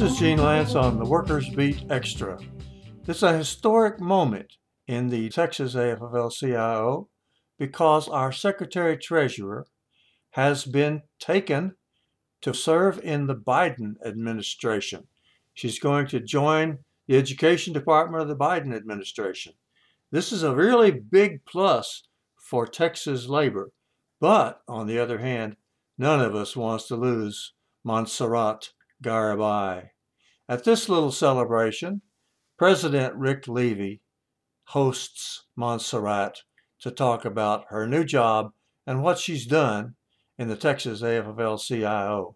This is Gene Lantz on the Workers Beat Extra. This is a historic moment in the Texas AFL CIO because our Secretary Treasurer has been taken to serve in the Biden administration. She's going to join the Education Department of the Biden administration. This is a really big plus for Texas labor. But on the other hand, none of us wants to lose Montserrat Garibay. At this little celebration, President Rick Levy hosts Montserrat to talk about her new job and what she's done in the Texas AFL CIO.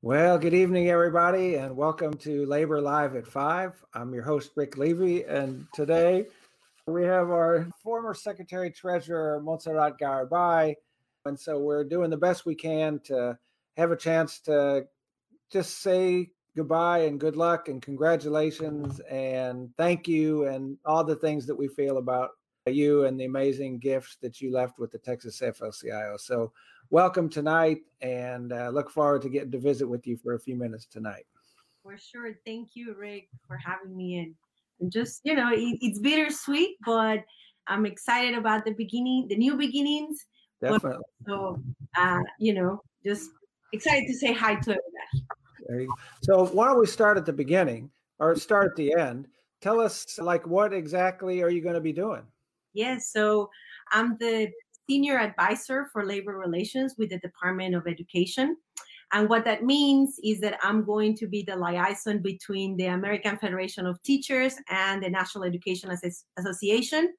Well, good evening, everybody, and welcome to Labor Live at 5. I'm your host, Rick Levy, and today we have our former Secretary Treasurer, Montserrat Garibay. And so we're doing the best we can to have a chance to just say goodbye and good luck and congratulations and thank you and all the things that we feel about you and the amazing gifts that you left with the Texas AFL-CIO. So, welcome tonight, and uh, look forward to getting to visit with you for a few minutes tonight. For sure. Thank you, Rick, for having me in. Just you know, it, it's bittersweet, but I'm excited about the beginning, the new beginnings. Definitely. So, uh, you know, just excited to say hi to everybody. There you go. So why don't we start at the beginning or start at the end? Tell us like what exactly are you going to be doing? Yes, so I'm the senior advisor for labor relations with the Department of Education. And what that means is that I'm going to be the liaison between the American Federation of Teachers and the National Education Association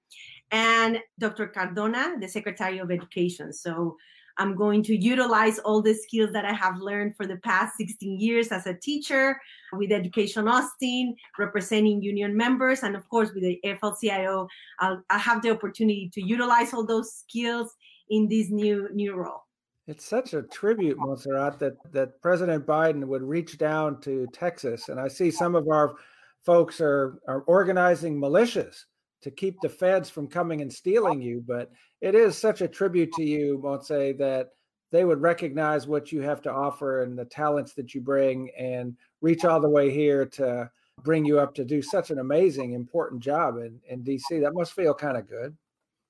and Dr. Cardona, the Secretary of Education. So I'm going to utilize all the skills that I have learned for the past 16 years as a teacher with Education Austin, representing union members, and of course with the AFL-CIO. I'll, I'll have the opportunity to utilize all those skills in this new new role. It's such a tribute, Montserrat, that that President Biden would reach down to Texas, and I see some of our folks are are organizing militias to keep the feds from coming and stealing you. But it is such a tribute to you, Montse, that they would recognize what you have to offer and the talents that you bring and reach all the way here to bring you up to do such an amazing, important job in, in DC. That must feel kind of good.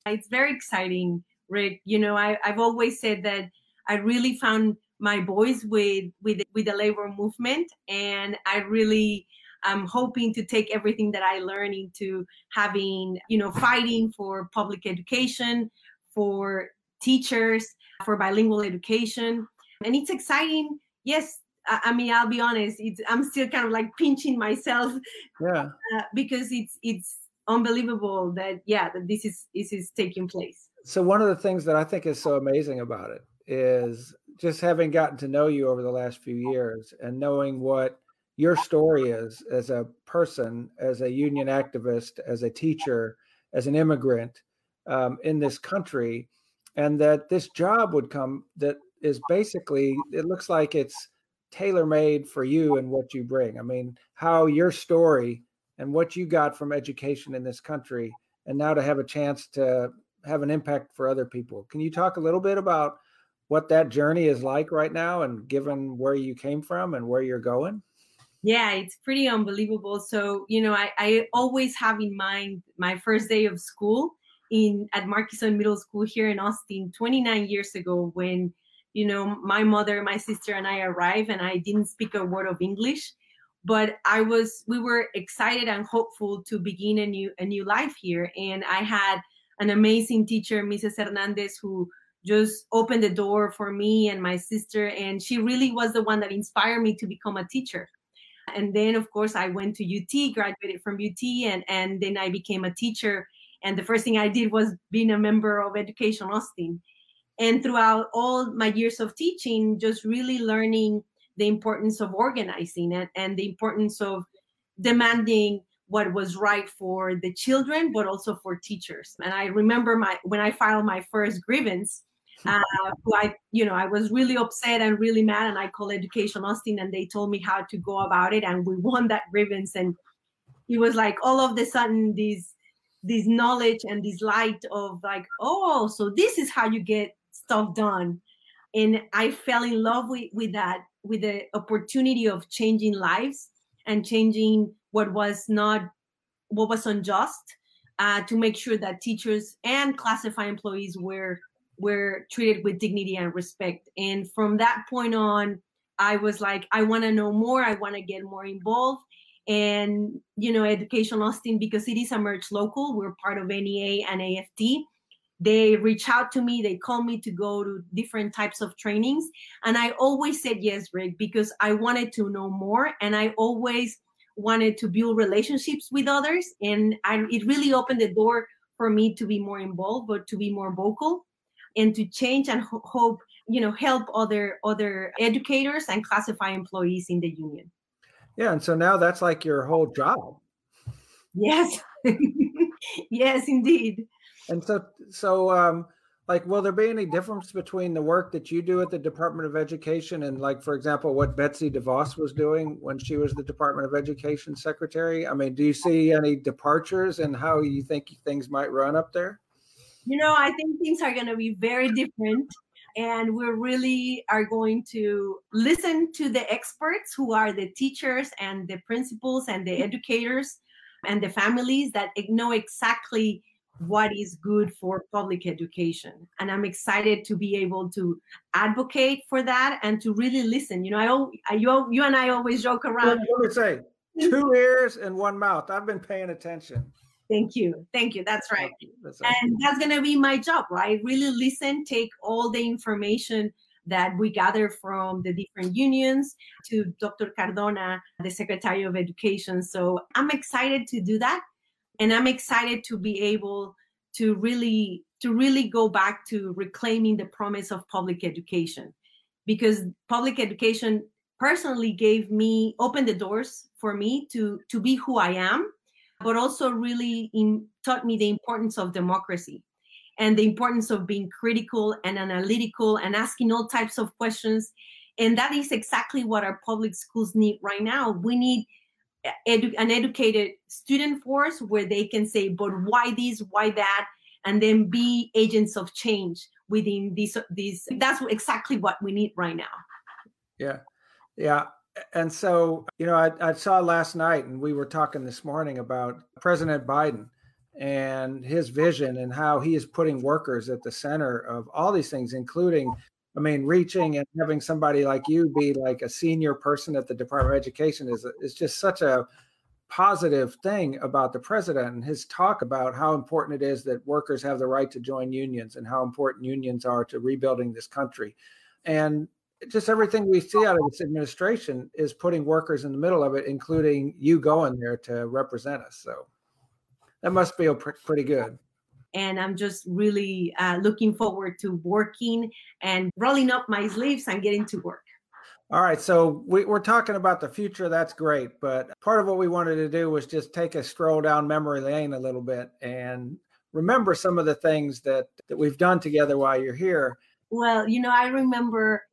It's very exciting, Rick. You know, I, I've always said that I really found my voice with with with the labor movement and I really I'm hoping to take everything that I learned into having, you know, fighting for public education, for teachers, for bilingual education. And it's exciting. Yes, I, I mean, I'll be honest, it's, I'm still kind of like pinching myself. Yeah. Uh, because it's, it's, unbelievable that yeah that this is this is taking place so one of the things that i think is so amazing about it is just having gotten to know you over the last few years and knowing what your story is as a person, as a union activist, as a teacher, as an immigrant um, in this country, and that this job would come that is basically, it looks like it's tailor made for you and what you bring. I mean, how your story and what you got from education in this country, and now to have a chance to have an impact for other people. Can you talk a little bit about what that journey is like right now and given where you came from and where you're going? yeah it's pretty unbelievable. So you know I, I always have in mind my first day of school in at markison middle school here in austin 29 years ago when you know my mother my sister and i arrived and i didn't speak a word of english. But i was we were excited and hopeful to begin a new a new life here. And i had an amazing teacher mrs hernandez who just opened the door for me and my sister and she really was the one that inspired me to become a teacher and then, of course, I went to UT, graduated from UT, and, and then I became a teacher. And the first thing I did was being a member of Education Austin. And throughout all my years of teaching, just really learning the importance of organizing and, and the importance of demanding what was right for the children, but also for teachers. And I remember my when I filed my first grievance, uh, who I, you know, I was really upset and really mad, and I called Education Austin, and they told me how to go about it, and we won that ribbons. And it was like all of the sudden, this this knowledge and this light of like, oh, so this is how you get stuff done. And I fell in love with, with that, with the opportunity of changing lives and changing what was not, what was unjust, uh, to make sure that teachers and classified employees were were treated with dignity and respect. And from that point on, I was like, I want to know more. I want to get more involved. And, you know, Education Austin, because it is a merged local, we're part of NEA and AFT. They reach out to me, they call me to go to different types of trainings. And I always said yes, Rick, because I wanted to know more. And I always wanted to build relationships with others. And I, it really opened the door for me to be more involved, but to be more vocal and to change and ho- hope you know help other other educators and classify employees in the union. Yeah and so now that's like your whole job. Yes. Yes indeed. And so so um like will there be any difference between the work that you do at the department of education and like for example what betsy devos was doing when she was the department of education secretary? I mean do you see any departures and how you think things might run up there you know i think things are going to be very different and we really are going to listen to the experts who are the teachers and the principals and the educators and the families that know exactly what is good for public education. And i'm excited to be able to advocate for that and to really listen. You know i you, you and i always joke around. Let me say two ears and one mouth. I've been paying attention Thank you. Thank you. That's right. That's right. And that's going to be my job, right? Really listen, take all the information that we gather from the different unions to Dr. Cardona, the Secretary of Education. So I'm excited to do that. And I'm excited to be able to really to really go back to reclaiming the promise of public education because public education personally gave me opened the doors for me to to be who I am but also really in, taught me the importance of democracy and the importance of being critical and analytical and asking all types of questions. And that is exactly what our public schools need right now. We need edu- an educated student force where they can say, but why this, why that, and then be agents of change within these. these. That's exactly what we need right now. Yeah. Yeah and so you know I, I, saw last night and we were talking this morning about president biden and his vision and how he is putting workers at the center of all these things including i mean reaching and having somebody like you be like a senior person at the department of education is, is just such a positive thing about the president and his talk about how important it is that workers have the right to join unions and how important unions are to rebuilding this country. And just everything we see out of this administration is putting workers in the middle of it, including you going there to represent us. So that must feel pr- pretty good. And I'm just really uh, looking forward to working and rolling up my sleeves and getting to work. All right, so we, are talking about the future. That's great, but part of what we wanted to do was just take a stroll down memory lane a little bit and remember some of the things that that we've done together while you're here. Well, you know, I remember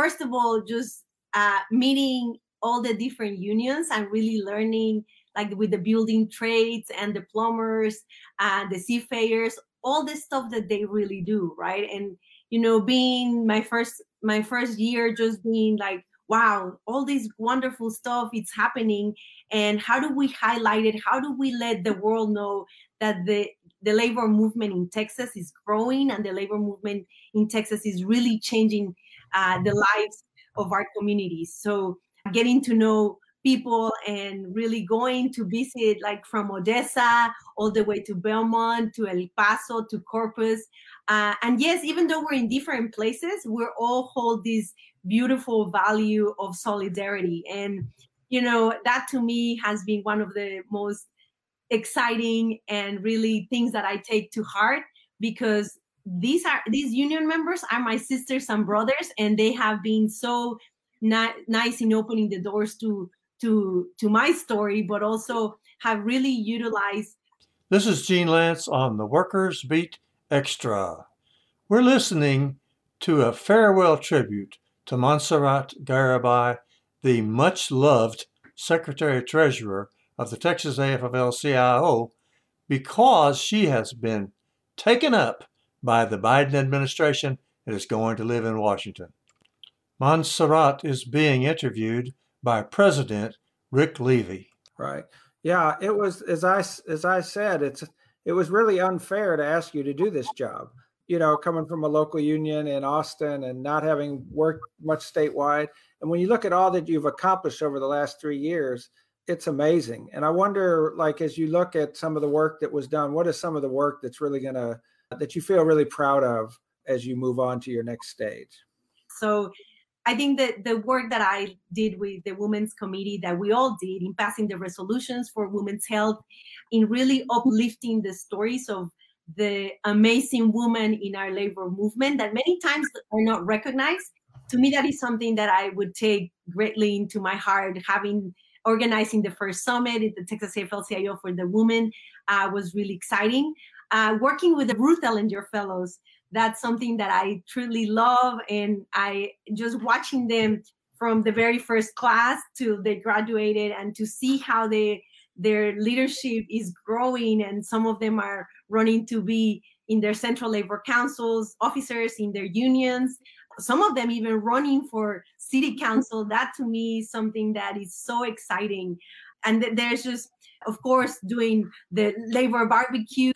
first of all, just uh, meeting all the different unions and really learning like with the building trades and the plumbers and uh, the seafarers all the stuff that they really do right? And you know being my first my first year just being like wow all this wonderful stuff it's happening and how do we highlight it? How do we let the world know that the the labor movement in texas is growing and the labor movement in texas is really changing uh, the lives of our communities. So getting to know people and really going to visit like from Odessa all the way to Beaumont to El Paso to Corpus. Uh, and yes, even though we're in different places, we're all hold this beautiful value of solidarity. And, you know, that to me has been one of the most exciting and really things that I take to heart because these are these union members are my sisters and brothers and they have been so ni- nice in opening the doors to to to my story but also have really utilized this is gene lantz on the workers beat extra. We're listening to a farewell tribute to montserrat garibay the much loved secretary treasurer of the texas afl-cio because she has been taken up by the Biden administration and is going to live in Washington. Montserrat is being interviewed by President Rick Levy. Right. Yeah, it was as I as I said, it's it was really unfair to ask you to do this job. You know, coming from a local union in Austin and not having worked much statewide. And when you look at all that you've accomplished over the last three years, it's amazing. And I wonder, like, as you look at some of the work that was done, what is some of the work that's really gonna that you feel really proud of as you move on to your next stage? So I think that the work that I did with the Women's Committee that we all did in passing the resolutions for women's health, in really uplifting the stories of the amazing women in our labor movement that many times are not recognized. To me, that is something that I would take greatly into my heart. Having organizing the first summit at the Texas AFL-CIO for the women uh, was really exciting. Uh, working with the Ruth Ellinger Fellows that's something that I truly love. And I just watching them from the very first class till they graduated and to see how they their leadership is growing and some of them are running to be in their central labor councils officers in their unions some of them even running for city council that to me is something that is so exciting and there's just of course doing the labor barbecue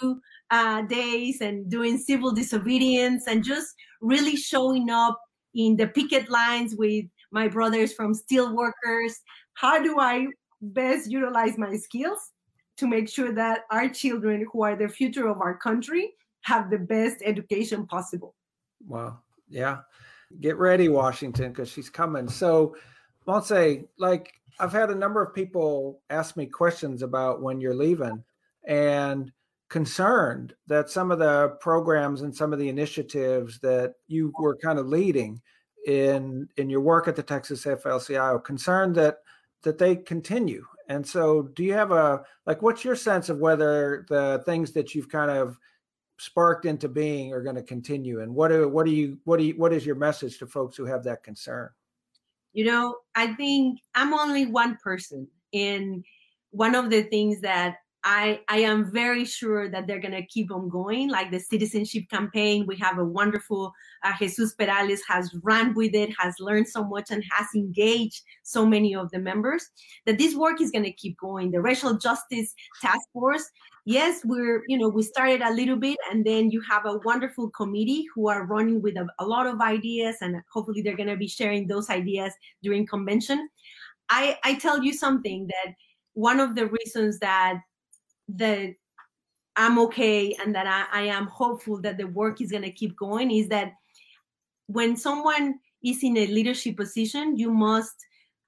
uh, days and doing civil disobedience and just really showing up in the picket lines with my brothers from steelworkers. How do I best utilize my skills to make sure that our children, who are the future of our country, have the best education possible? Wow. Yeah. Get ready, Washington, because she's coming. So, say, like, I've had a number of people ask me questions about when you're leaving. And concerned that some of the programs and some of the initiatives that you were kind of leading in in your work at the Texas AFL-CIO concerned that that they continue. And so do you have a like what's your sense of whether the things that you've kind of sparked into being are going to continue and what do what do you what do you what is your message to folks who have that concern? You know, I think I'm only one person and one of the things that I, I am very sure that they're going to keep on going, like the citizenship campaign. We have a wonderful uh, Jesus Perales has run with it, has learned so much, and has engaged so many of the members. That this work is going to keep going. The racial justice task force. Yes, we're you know we started a little bit, and then you have a wonderful committee who are running with a, a lot of ideas, and hopefully they're going to be sharing those ideas during convention. I I tell you something that one of the reasons that that I'm okay and that I, I am hopeful that the work is going to keep going is that when someone is in a leadership position, you must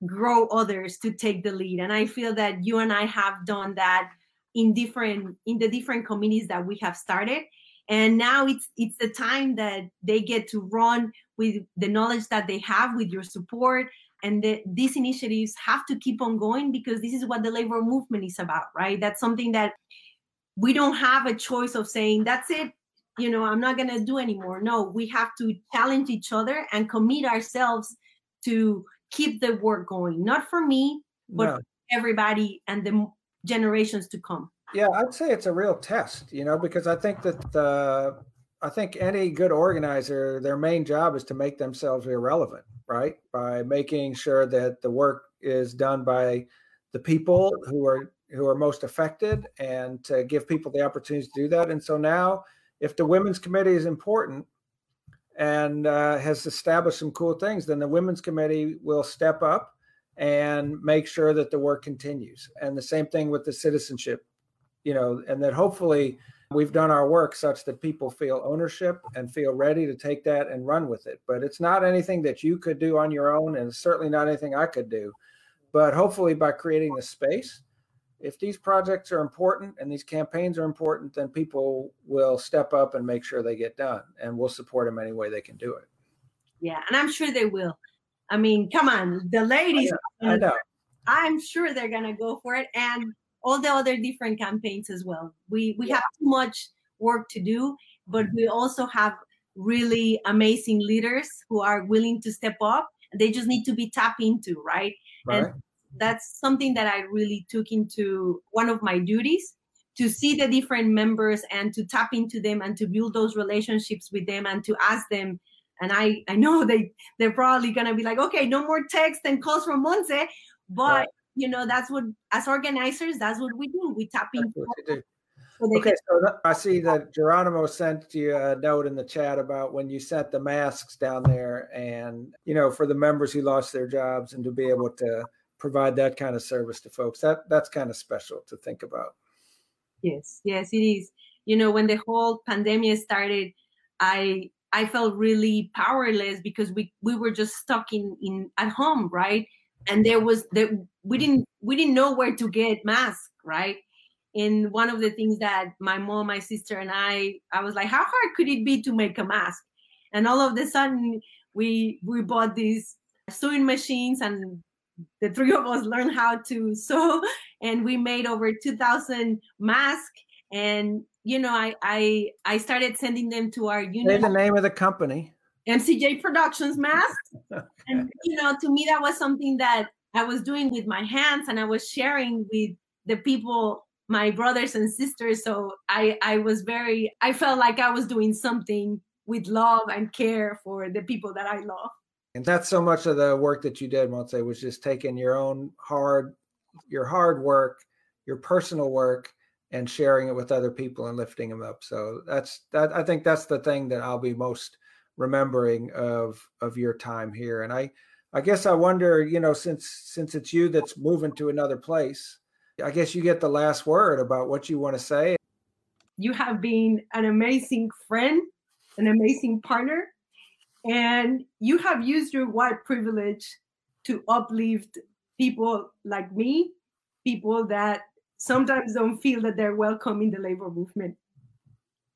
grow others to take the lead. And I feel that you and I have done that in different in the different committees that we have started. And now it's it's the time that they get to run with the knowledge that they have with your support and the, these initiatives have to keep on going because this is what the labor movement is about right? That's something that we don't have a choice of saying that's it. You know i'm not going to do anymore. No we have to challenge each other and commit ourselves to keep the work going not for me but no. for everybody and the generations to come. Yeah i'd say it's a real test you know because i think that the i think any good organizer their main job is to make themselves irrelevant right? By making sure that the work is done by the people who are who are most affected and to give people the opportunity to do that. And so now if the women's committee is important and uh, has established some cool things, then the women's committee will step up and make sure that the work continues. And the same thing with the citizenship, you know, and that hopefully We've done our work such that people feel ownership and feel ready to take that and run with it. But it's not anything that you could do on your own, and certainly not anything I could do. But hopefully, by creating the space, if these projects are important and these campaigns are important, then people will step up and make sure they get done, and we'll support them any way they can do it. Yeah, and I'm sure they will. I mean, come on, the ladies. I know. I know. I'm sure they're gonna go for it, and all the other different campaigns as well. We we yeah. have too much work to do, but we also have really amazing leaders who are willing to step up. They just need to be tapped into, right? right. And that's something that I really took into one of my duties to see the different members and to tap into them and to build those relationships with them and to ask them and i i know they they're probably gonna be like okay no more text and calls from monse but right. You know that's what as organizers that's what we do we tap into so okay, so I see that Geronimo sent you a note in the chat about when you sent the masks down there, and you know, for the members who lost their jobs, and to be able to provide that kind of service to folks, that that's kind of special to think about. Yes, yes, it is. You know, when the whole pandemic started, I I felt really powerless because we we were just stuck in in at home, right? And there was that we didn't we didn't know where to get masks, right? And one of the things that my mom, my sister, and I, I was like, how hard could it be to make a mask? And all of a sudden, we we bought these sewing machines, and the three of us learned how to sew, and we made over two thousand masks. And you know, I I I started sending them to our union. Say the name of the company. MCJ Productions mask. and you know, to me, that was something that I was doing with my hands, and I was sharing with the people my brothers and sisters. So i i was very i felt like i was doing something with love and care for the people that i love. And that's so much of the work that you did Montse was just taking your own hard your hard work your personal work and sharing it with other people and lifting them up. So that's that i think that's the thing that i'll be most remembering of of your time here and i i guess i wonder you know since since it's you that's moving to another place I guess you get the last word about what you want to say. You have been an amazing friend, an amazing partner, and you have used your white privilege to uplift people like me, people that sometimes don't feel that they're welcome in the labor movement.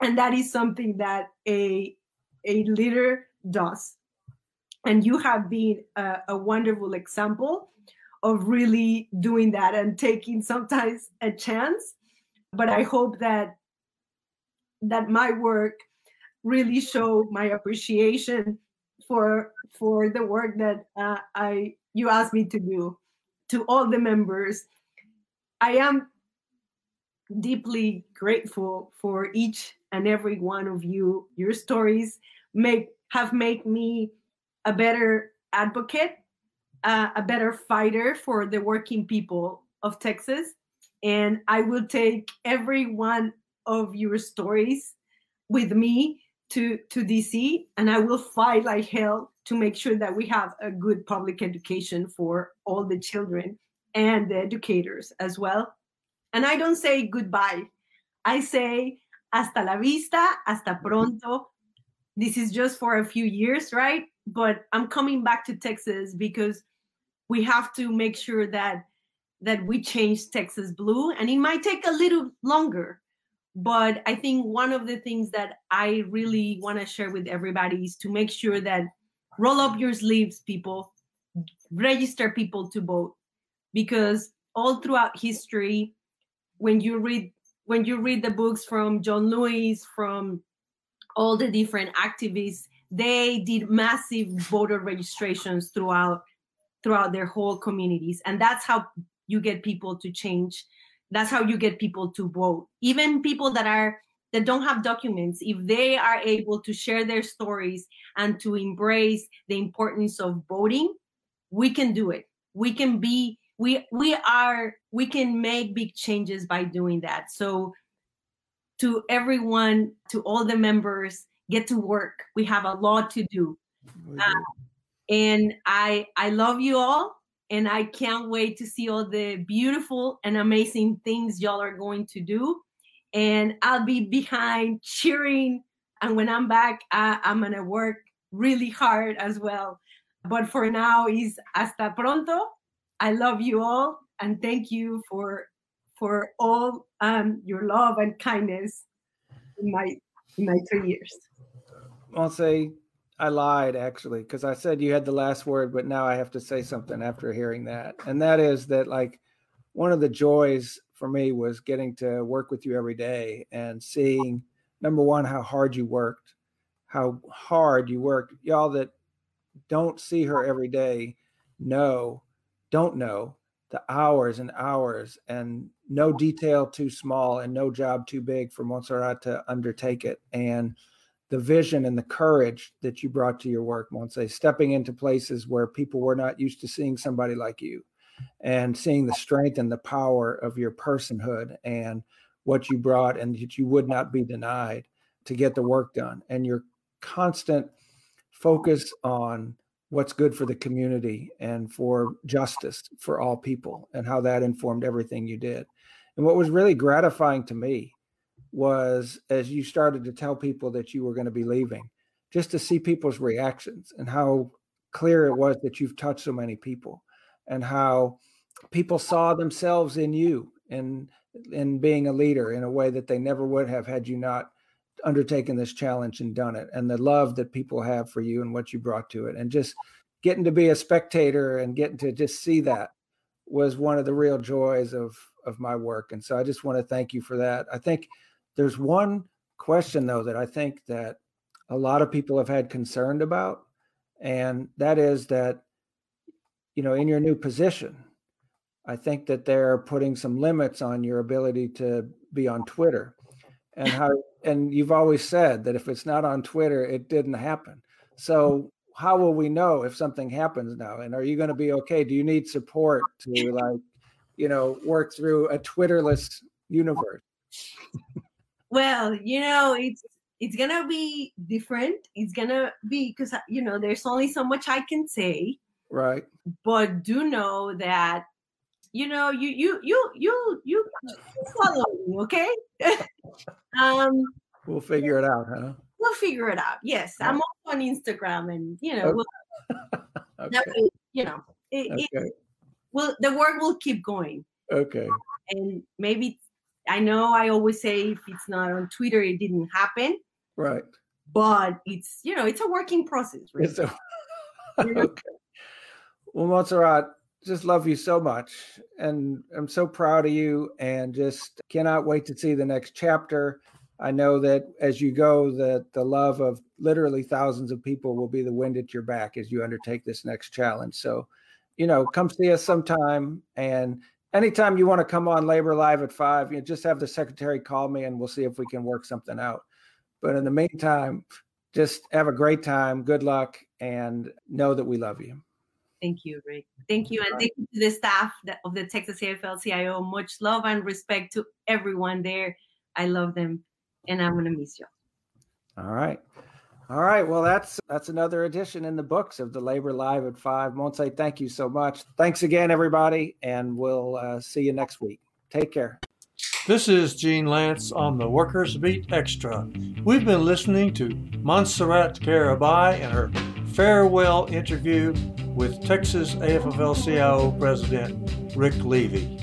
And that is something that a, a leader does. And you have been a, a wonderful example of really doing that and taking sometimes a chance but i hope that that my work really show my appreciation for for the work that uh, i you asked me to do to all the members i am deeply grateful for each and every one of you your stories make have made me a better advocate uh, a better fighter for the working people of Texas. And I will take every one of your stories with me to, to DC, and I will fight like hell to make sure that we have a good public education for all the children and the educators as well. And I don't say goodbye, I say hasta la vista, hasta pronto. This is just for a few years, right? But I'm coming back to Texas because we have to make sure that that we change Texas blue and it might take a little longer but I think one of the things that I really want to share with everybody is to make sure that roll up your sleeves people register people to vote because all throughout history when you read when you read the books from John Lewis from all the different activists they did massive voter registrations throughout throughout their whole communities. And that's how you get people to change. That's how you get people to vote. Even people that are that don't have documents if they are able to share their stories and to embrace the importance of voting we can do it. We can be we we are we can make big changes by doing that so to everyone to all the members get to work we have a lot to do uh, and I I love you all and I can't wait to see all the beautiful and amazing things y'all are going to do. And I'll be behind cheering. And when I'm back, I, am gonna work really hard as well. But for now, is hasta pronto. I love you all and thank you for for all um, your love and kindness in my in my three years. I'll say I lied actually because I said you had the last word, but now I have to say something after hearing that. And that is that like one of the joys for me was getting to work with you every day and seeing number one how hard you worked, how hard you worked. Y'all that don't see her every day know, don't know the hours and hours and no detail too small and no job too big for Montserrat to undertake it. And the vision and the courage that you brought to your work, Montse, stepping into places where people were not used to seeing somebody like you and seeing the strength and the power of your personhood and what you brought and that you would not be denied to get the work done and your constant focus on what's good for the community and for justice for all people and how that informed everything you did. And what was really gratifying to me was as you started to tell people that you were going to be leaving, just to see people's reactions and how clear it was that you've touched so many people and how people saw themselves in you and in being a leader in a way that they never would have had you not undertaken this challenge and done it and the love that people have for you and what you brought to it and just getting to be a spectator and getting to just see that was one of the real joys of of my work and so i just want to thank you for that. I think there's one question though that i think that a lot of people have had concerned about and that is that you know in your new position i think that they're putting some limits on your ability to be on twitter and how and you've always said that if it's not on Twitter, it didn't happen. So mm-hmm. how will we know if something happens now? And are you going to be okay? Do you need support to like, you know, work through a Twitterless universe? well, you know, it's it's gonna be different. It's gonna be because uh, you know there's only so much I can say. Right. But do know that you know you you you you you follow me, okay? um, we'll figure it out, huh? We'll figure it out. Yes, I'm also on Instagram, and you know, okay. we'll, okay. way, you know, it, okay. it, will the work will keep going. Okay. And maybe I know I always say if it's not on Twitter, it didn't happen. Right. But it's you know it's a working process. Right? It's a, okay. Well, Montserrat, just love you so much and i'm so proud of you and just cannot wait to see the next chapter. I know that as you go that the love of literally thousands of people will be the wind at your back as you undertake this next challenge. So you know come see us sometime and anytime you want to come on labor live at five you know, just have the secretary call me and we'll see if we can work something out. But in the meantime just have a great time good luck and know that we love you Thank you, Rick. Thank you. And thank you to the staff of the Texas AFL CIO. Much love and respect to everyone there. I love them and I'm going to miss you. All right. All right. Well, that's that's another edition in the books of the Labor Live at Five. Montse, thank you so much. Thanks again, everybody, and we'll uh, see you next week. Take care. This is Gene Lantz on the Workers Beat Extra. We've been listening to Montserrat Garibay and her farewell interview with Texas AFL-CIO President Rick Levy.